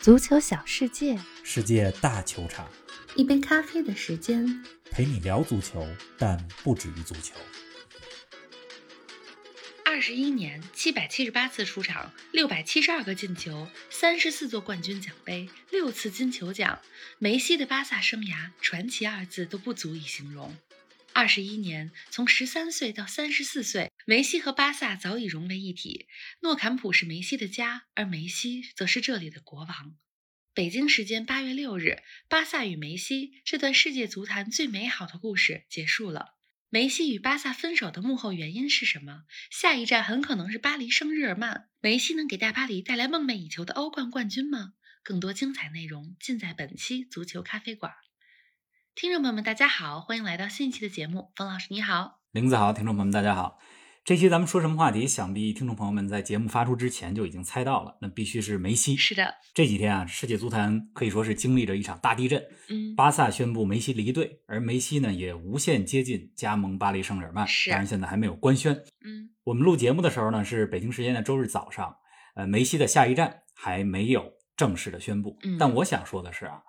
足球小世界，世界大球场，一杯咖啡的时间，陪你聊足球，但不止于足球。二十一年，七百七十八次出场，六百七十二个进球，三十四座冠军奖杯，六次金球奖，梅西的巴萨生涯，传奇二字都不足以形容。二十一年，从十三岁到三十四岁，梅西和巴萨早已融为一体。诺坎普是梅西的家，而梅西则是这里的国王。北京时间八月六日，巴萨与梅西这段世界足坛最美好的故事结束了。梅西与巴萨分手的幕后原因是什么？下一站很可能是巴黎圣日耳曼。梅西能给大巴黎带来梦寐以求的欧冠冠军吗？更多精彩内容尽在本期足球咖啡馆。听众朋友们，大家好，欢迎来到新一期的节目。冯老师，你好，林子豪，听众朋友们，大家好。这期咱们说什么话题？想必听众朋友们在节目发出之前就已经猜到了，那必须是梅西。是的，这几天啊，世界足坛可以说是经历着一场大地震。嗯，巴萨宣布梅西离队，而梅西呢也无限接近加盟巴黎圣日耳曼。是，当然现在还没有官宣。嗯，我们录节目的时候呢是北京时间的周日早上，呃，梅西的下一站还没有正式的宣布。嗯，但我想说的是啊，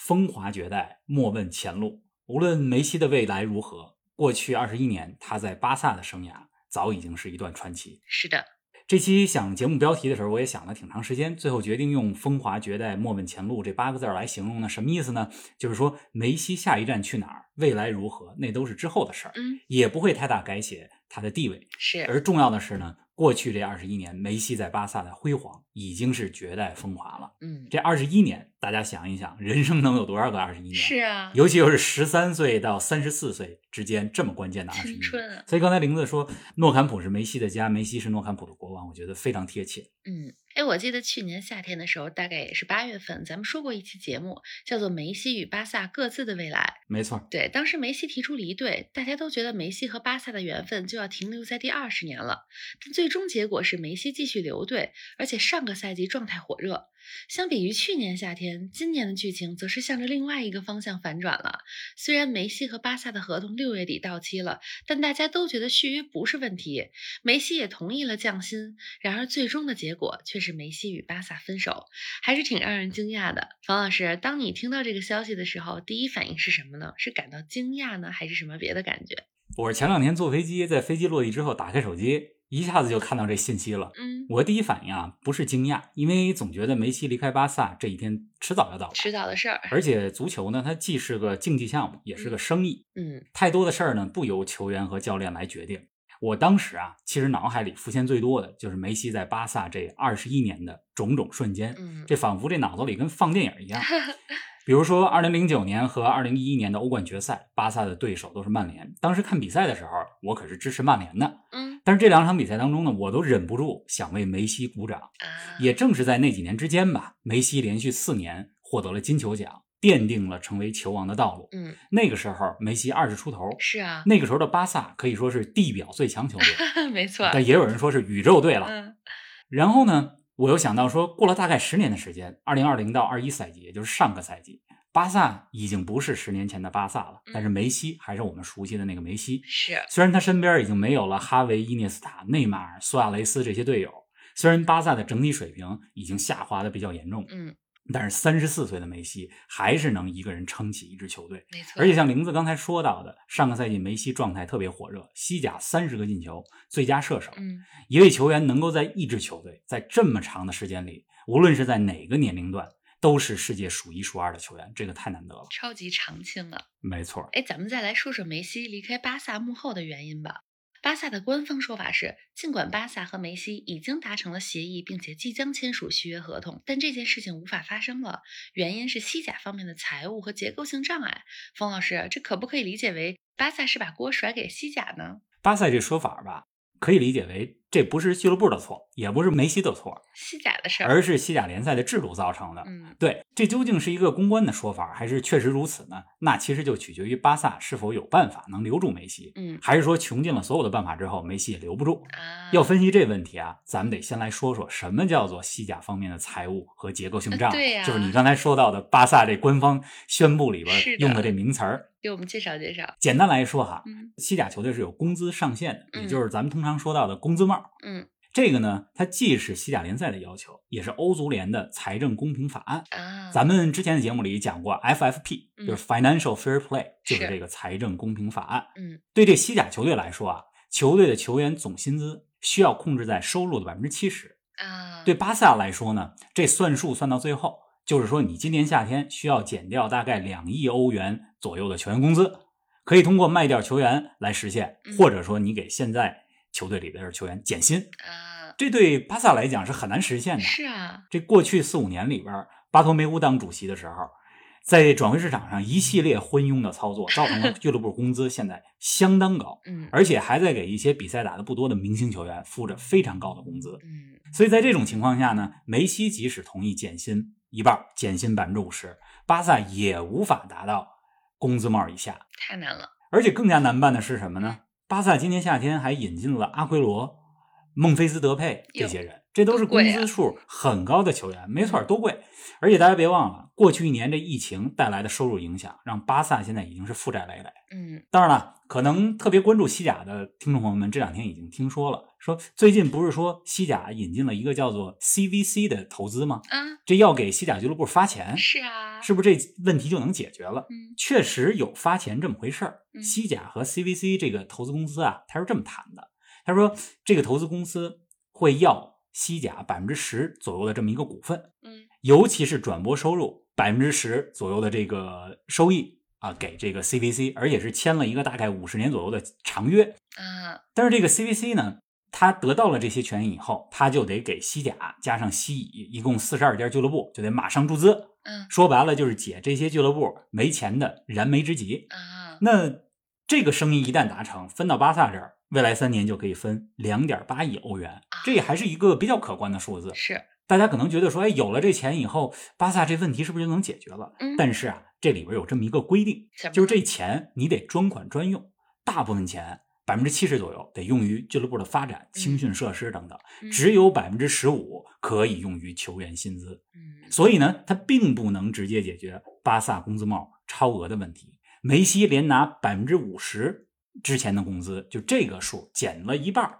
风华绝代，莫问前路。无论梅西的未来如何，过去二十一年他在巴萨的生涯早已经是一段传奇。是的，这期想节目标题的时候，我也想了挺长时间，最后决定用“风华绝代，莫问前路”这八个字来形容呢。什么意思呢？就是说梅西下一站去哪儿，未来如何，那都是之后的事儿，嗯，也不会太大改写他的地位。是，而重要的是呢。过去这二十一年，梅西在巴萨的辉煌已经是绝代风华了。嗯，这二十一年，大家想一想，人生能有多少个二十一年？是啊，尤其又是十三岁到三十四岁之间这么关键的二十一年。所以刚才玲子说，诺坎普是梅西的家，梅西是诺坎普的国王，我觉得非常贴切。嗯。哎，我记得去年夏天的时候，大概也是八月份，咱们说过一期节目，叫做《梅西与巴萨各自的未来》。没错，对，当时梅西提出离队，大家都觉得梅西和巴萨的缘分就要停留在第二十年了。但最终结果是梅西继续留队，而且上上个赛季状态火热。相比于去年夏天，今年的剧情则是向着另外一个方向反转了。虽然梅西和巴萨的合同六月底到期了，但大家都觉得续约不是问题，梅西也同意了降薪。然而最终的结果却是梅西与巴萨分手，还是挺让人惊讶的。房老师，当你听到这个消息的时候，第一反应是什么呢？是感到惊讶呢，还是什么别的感觉？我是前两天坐飞机，在飞机落地之后打开手机。一下子就看到这信息了，嗯，我第一反应啊不是惊讶，因为总觉得梅西离开巴萨这一天迟早要到，迟早的事儿。而且足球呢，它既是个竞技项目，也是个生意，嗯，太多的事儿呢不由球员和教练来决定。我当时啊，其实脑海里浮现最多的就是梅西在巴萨这二十一年的种种瞬间，嗯，这仿佛这脑子里跟放电影一样。比如说，二零零九年和二零一一年的欧冠决赛，巴萨的对手都是曼联。当时看比赛的时候，我可是支持曼联的。嗯，但是这两场比赛当中呢，我都忍不住想为梅西鼓掌。啊，也正是在那几年之间吧，梅西连续四年获得了金球奖，奠定了成为球王的道路。嗯，那个时候梅西二十出头，是啊，那个时候的巴萨可以说是地表最强球队，没错。但也有人说是宇宙队了。嗯，然后呢，我又想到说，过了大概十年的时间，二零二零到二一赛季，也就是上个赛季。巴萨已经不是十年前的巴萨了，但是梅西还是我们熟悉的那个梅西。是，虽然他身边已经没有了哈维、伊涅斯塔、内马尔、苏亚雷斯这些队友，虽然巴萨的整体水平已经下滑的比较严重，嗯，但是三十四岁的梅西还是能一个人撑起一支球队。没错。而且像玲子刚才说到的，上个赛季梅西状态特别火热，西甲三十个进球，最佳射手。嗯，一位球员能够在一支球队在这么长的时间里，无论是在哪个年龄段。都是世界数一数二的球员，这个太难得了，超级长青了！没错。哎，咱们再来说说梅西离开巴萨幕后的原因吧。巴萨的官方说法是，尽管巴萨和梅西已经达成了协议，并且即将签署续约合同，但这件事情无法发生了。原因是西甲方面的财务和结构性障碍。冯老师，这可不可以理解为巴萨是把锅甩给西甲呢？巴萨这说法吧，可以理解为。这不是俱乐部的错，也不是梅西的错，西甲的事儿，而是西甲联赛的制度造成的。嗯，对，这究竟是一个公关的说法，还是确实如此呢？那其实就取决于巴萨是否有办法能留住梅西，嗯，还是说穷尽了所有的办法之后，梅西也留不住。啊，要分析这问题啊，咱们得先来说说什么叫做西甲方面的财务和结构性障碍。对呀，就是你刚才说到的巴萨这官方宣布里边用的这名词儿，给我们介绍介绍。简单来说哈，嗯，西甲球队是有工资上限的，嗯也就是咱们通常说到的工资帽。嗯。这个呢，它既是西甲联赛的要求，也是欧足联的财政公平法案。啊，咱们之前的节目里讲过，FFP 嗯就是 Financial Fair Play，就是是这个财政公平法案。嗯对这西甲球队来说啊，球队的球员总薪资需要控制在收入的百分之七十。啊，对巴萨来说呢，这算数算到最后，就是说你今年夏天需要减掉大概两亿欧元左右的球员工资，可以通过卖掉球员来实现，嗯或者说你给现在球队里的球员减薪，啊，这对巴萨来讲是很难实现的。是啊，这过去四五年里边，巴托梅乌当主席的时候，在转会市场上一系列昏庸的操作，造成了俱乐部工资现在相当高，嗯而且还在给一些比赛打得不多的明星球员付着非常高的工资。嗯所以在这种情况下呢，梅西即使同意减薪一半，减薪百分之五十，巴萨也无法达到工资帽以下。太难了，而且更加难办的是什么呢？巴萨今年夏天还引进了阿奎罗、孟菲斯德佩这些人，这都是工资数很高的球员，没错，都贵。而且大家别忘了，过去一年这疫情带来的收入影响，让巴萨现在已经是负债累累。嗯当然了，可能特别关注西甲的听众朋友们这两天已经听说了，说最近不是说西甲引进了一个叫做 CVC 的投资吗？啊，这要给西甲俱乐部发钱，是啊，是不是这问题就能解决了？嗯确实有发钱这么回事儿。嗯西甲和 CVC 这个投资公司啊，他是这么谈的：他说这个投资公司会要西甲百分之十左右的这么一个股份，嗯尤其是转播收入百分之十左右的这个收益啊，给这个 CVC，而且是签了一个大概五十年左右的长约。啊，但是这个 CVC 呢，他得到了这些权益以后，他就得给西甲加上西乙一共四十二家俱乐部，就得马上注资。嗯说白了就是解这些俱乐部没钱的燃眉之急。啊，那这个生意一旦达成，分到巴萨这儿，未来三年就可以分两点八亿欧元，这也还是一个比较可观的数字。是，大家可能觉得说，哎，有了这钱以后，巴萨这问题是不是就能解决了？嗯但是啊，这里边有这么一个规定就是这钱你得专款专用，大部分钱百分之七十左右得用于俱乐部的发展、青训设施等等，嗯只有百分之十五可以用于球员薪资。嗯所以呢，它并不能直接解决巴萨工资帽超额的问题。梅西连拿百分之五十之前的工资，就这个数减了一半儿，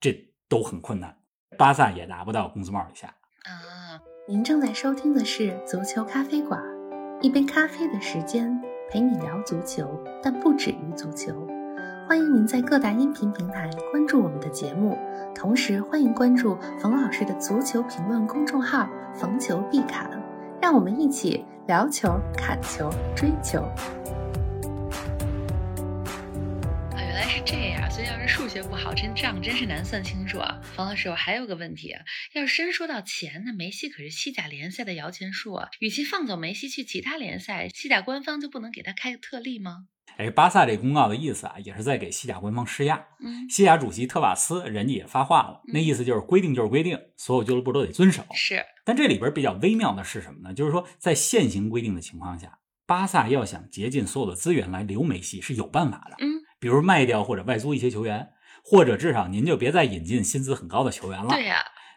这都很困难。巴萨也达不到工资帽以下。啊，您正在收听的是足球咖啡馆，一杯咖啡的时间陪你聊足球，但不止于足球。欢迎您在各大音频平台关注我们的节目，同时欢迎关注冯老师的足球评论公众号“冯球必侃”，让我们一起聊球、砍球、追球。这样，所以要是数学不好，真账真是难算清楚啊。冯老师，我还有个问题啊，要是真说到钱，那梅西可是西甲联赛的摇钱树啊，与其放走梅西去其他联赛，西甲官方就不能给他开个特例吗？哎，巴萨这公告的意思啊，也是在给西甲官方施压。嗯，西甲主席特瓦斯人家也发话了，那意思就是规定就是规定，所有俱乐部都得遵守。是，但这里边比较微妙的是什么呢？就是说，在现行规定的情况下，巴萨要想竭尽所有的资源来留梅西是有办法的，嗯，比如卖掉或者外租一些球员，或者至少您就别再引进薪资很高的球员了。对呀、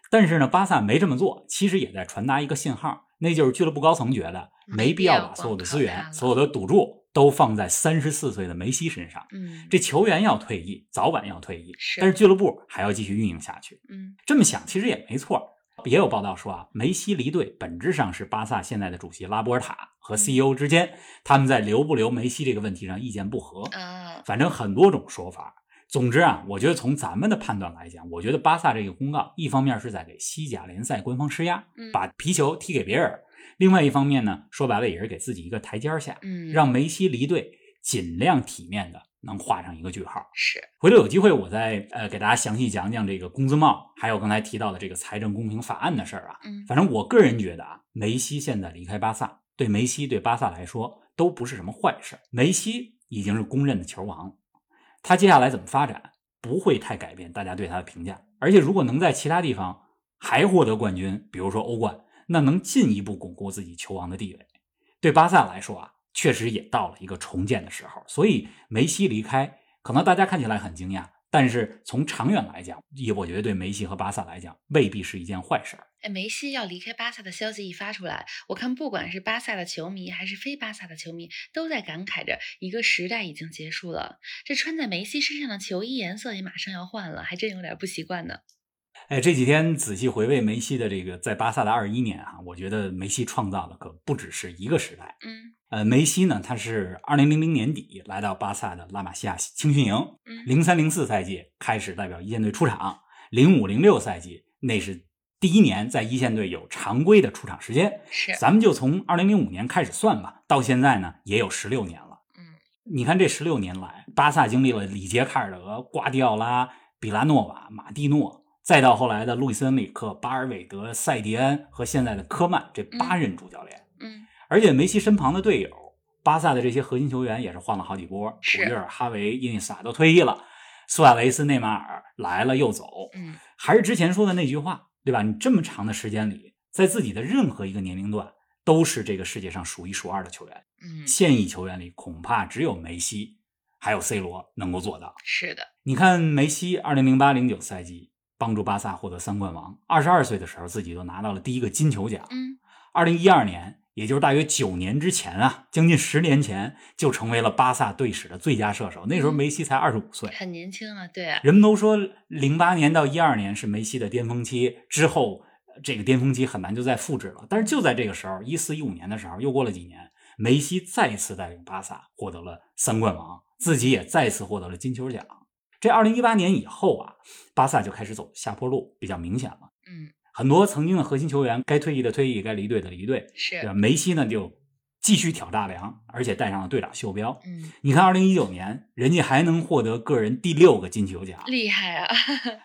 但是呢，巴萨没这么做，其实也在传达一个信号，那就是俱乐部高层觉得没必要把所有的资源、所有的赌注都放在三十四岁的梅西身上。嗯，这球员要退役，早晚要退役，是但是俱乐部还要继续运营下去。嗯这么想其实也没错。也有报道说啊，梅西离队本质上是巴萨现在的主席拉波尔塔和 CEO 之间，他们在留不留梅西这个问题上意见不合。嗯，反正很多种说法。总之啊，我觉得从咱们的判断来讲，我觉得巴萨这个公告，一方面是在给西甲联赛官方施压嗯，把皮球踢给别人；另外一方面呢，说白了也是给自己一个台阶儿下，嗯，让梅西离队尽量体面的能画上一个句号。是，回头有机会我再呃给大家详细讲讲这个工资帽，还有刚才提到的这个财政公平法案的事儿啊。嗯反正我个人觉得啊，梅西现在离开巴萨，对梅西对巴萨来说都不是什么坏事。梅西已经是公认的球王，他接下来怎么发展不会太改变大家对他的评价。而且如果能在其他地方还获得冠军，比如说欧冠，那能进一步巩固自己球王的地位。对巴萨来说啊，确实也到了一个重建的时候。所以梅西离开，可能大家看起来很惊讶，但是从长远来讲，也我觉得对梅西和巴萨来讲未必是一件坏事儿。哎，梅西要离开巴萨的消息一发出来，我看不管是巴萨的球迷还是非巴萨的球迷，都在感慨着一个时代已经结束了。这穿在梅西身上的球衣颜色也马上要换了，还真有点不习惯呢。哎，这几天仔细回味梅西的这个在巴萨的二十一年啊，我觉得梅西创造的可不只是一个时代。嗯呃，梅西呢，他是二零零零年底来到巴萨的拉玛西亚青训营，嗯零三零四赛季开始代表一线队出场，零五零六赛季那是第一年在一线队有常规的出场时间。是咱们就从二零零五年开始算吧，到现在呢也有十六年了。嗯你看这十六年来，巴萨经历了里杰卡尔德、瓜迪奥拉、比拉诺瓦、马蒂诺，再到后来的路易斯恩里克、巴尔韦德、塞迪安和现在的科曼这八任主教练。嗯而且梅西身旁的队友，巴萨的这些核心球员也是换了好几波，是普约尔、哈维、伊涅斯塔都退役了，苏亚雷斯、内马尔来了又走，嗯还是之前说的那句话，对吧？你这么长的时间里，在自己的任何一个年龄段，都是这个世界上数一数二的球员。嗯，现役球员里，恐怕只有梅西还有 C 罗能够做到。是的，你看，梅西二零零八零九赛季帮助巴萨获得三冠王，二十二岁的时候自己就拿到了第一个金球奖。嗯二零一二年，也就是大约九年之前啊，将近十年前就成为了巴萨队史的最佳射手。那时候嗯梅西才二十五岁。很年轻啊，对啊，人们都说零八年到一二年是梅西的巅峰期，之后这个巅峰期很难就再复制了。但是就在这个时候，一四一五年的时候，又过了几年，梅西再次带领巴萨获得了三冠王，自己也再次获得了金球奖。这二零一八年以后啊，巴萨就开始走下坡路，比较明显了。嗯很多曾经的核心球员该退役的退役，该离队的离队，对吧？是，梅西呢就继续挑大梁，而且带上了队长袖标。嗯你看，二零一九年人家还能获得个人第六个金球奖，厉害啊，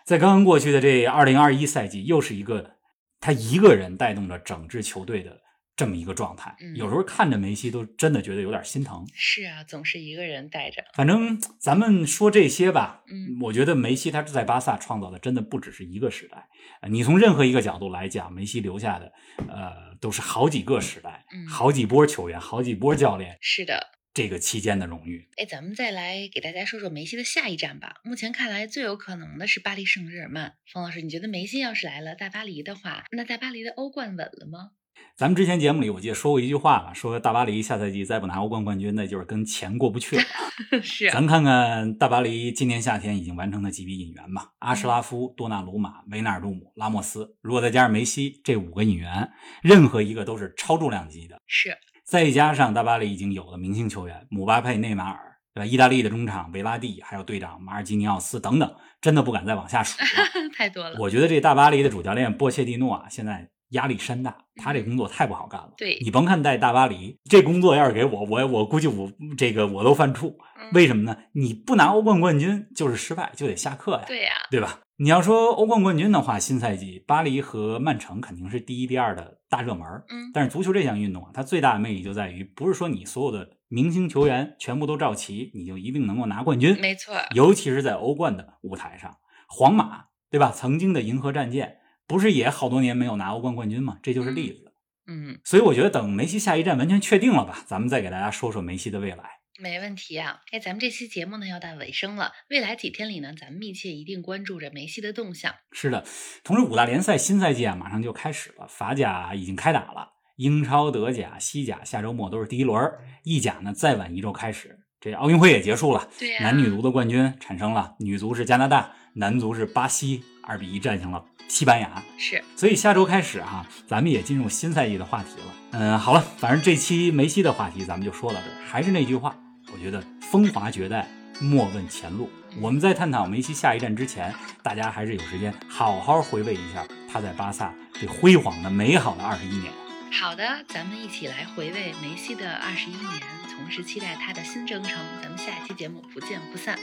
在刚刚过去的这二零二一赛季，又是一个他一个人带动着整支球队的这么一个状态。嗯有时候看着梅西都真的觉得有点心疼。是啊，总是一个人带着，反正咱们说这些吧，嗯我觉得梅西他在巴萨创造的真的不只是一个时代。呃你从任何一个角度来讲，梅西留下的呃都是好几个时代，嗯好几波球员，好几波教练是的。这个期间的荣誉。哎，咱们再来给大家说说梅西的下一站吧。目前看来，最有可能的是巴黎圣日耳曼。冯老师，你觉得梅西要是来了大巴黎的话，那大巴黎的欧冠稳了吗？咱们之前节目里我记得说过一句话吧，说大巴黎下赛季再不拿欧冠冠军，那就是跟钱过不去了。是啊，咱看看大巴黎今年夏天已经完成的几笔引援吧：阿什拉夫、多纳鲁马、维纳尔杜姆、拉莫斯，如果再加上梅西这五个引援，任何一个都是超重量级的。是，再加上大巴黎已经有了明星球员姆巴佩、内马尔，对吧？意大利的中场维拉蒂，还有队长马尔基尼奥斯等等，真的不敢再往下数了。太多了。我觉得这大巴黎的主教练波切蒂诺啊，现在压力山大，他这工作太不好干了。对你甭看在大巴黎这工作，要是给我，我我估计我这个我都犯怵。嗯为什么呢？你不拿欧冠冠军就是失败，就得下课呀，对呀、对吧？你要说欧冠冠军的话，新赛季巴黎和曼城肯定是第一、第二的大热门。嗯但是足球这项运动啊，它最大的魅力就在于，不是说你所有的明星球员全部都召齐，你就一定能够拿冠军。没错，尤其是在欧冠的舞台上，皇马对吧？曾经的银河战舰不是也好多年没有拿欧冠冠军吗？这就是例子。嗯，所以我觉得等梅西下一站完全确定了吧，咱们再给大家说说梅西的未来。没问题啊。哎，咱们这期节目呢要到尾声了，未来几天里呢，咱们密切一定关注着梅西的动向。是的，同时五大联赛新赛季啊马上就开始了，法甲已经开打了，英超、德甲、西甲下周末都是第一轮，意甲呢再晚一周开始。这奥运会也结束了，男女足的冠军产生了，女足是加拿大，男足是巴西，二比一战胜了西班牙。是，所以下周开始啊，咱们也进入新赛季的话题了。嗯，好了，反正这期梅西的话题咱们就说到这儿。还是那句话，我觉得风华绝代，莫问前路。我们在探讨梅西下一站之前，大家还是有时间好好回味一下他在巴萨这辉煌的、美好的二十一年。好的，咱们一起来回味梅西的二十一年，同时期待他的新征程。咱们下期节目不见不散。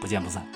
不见不散。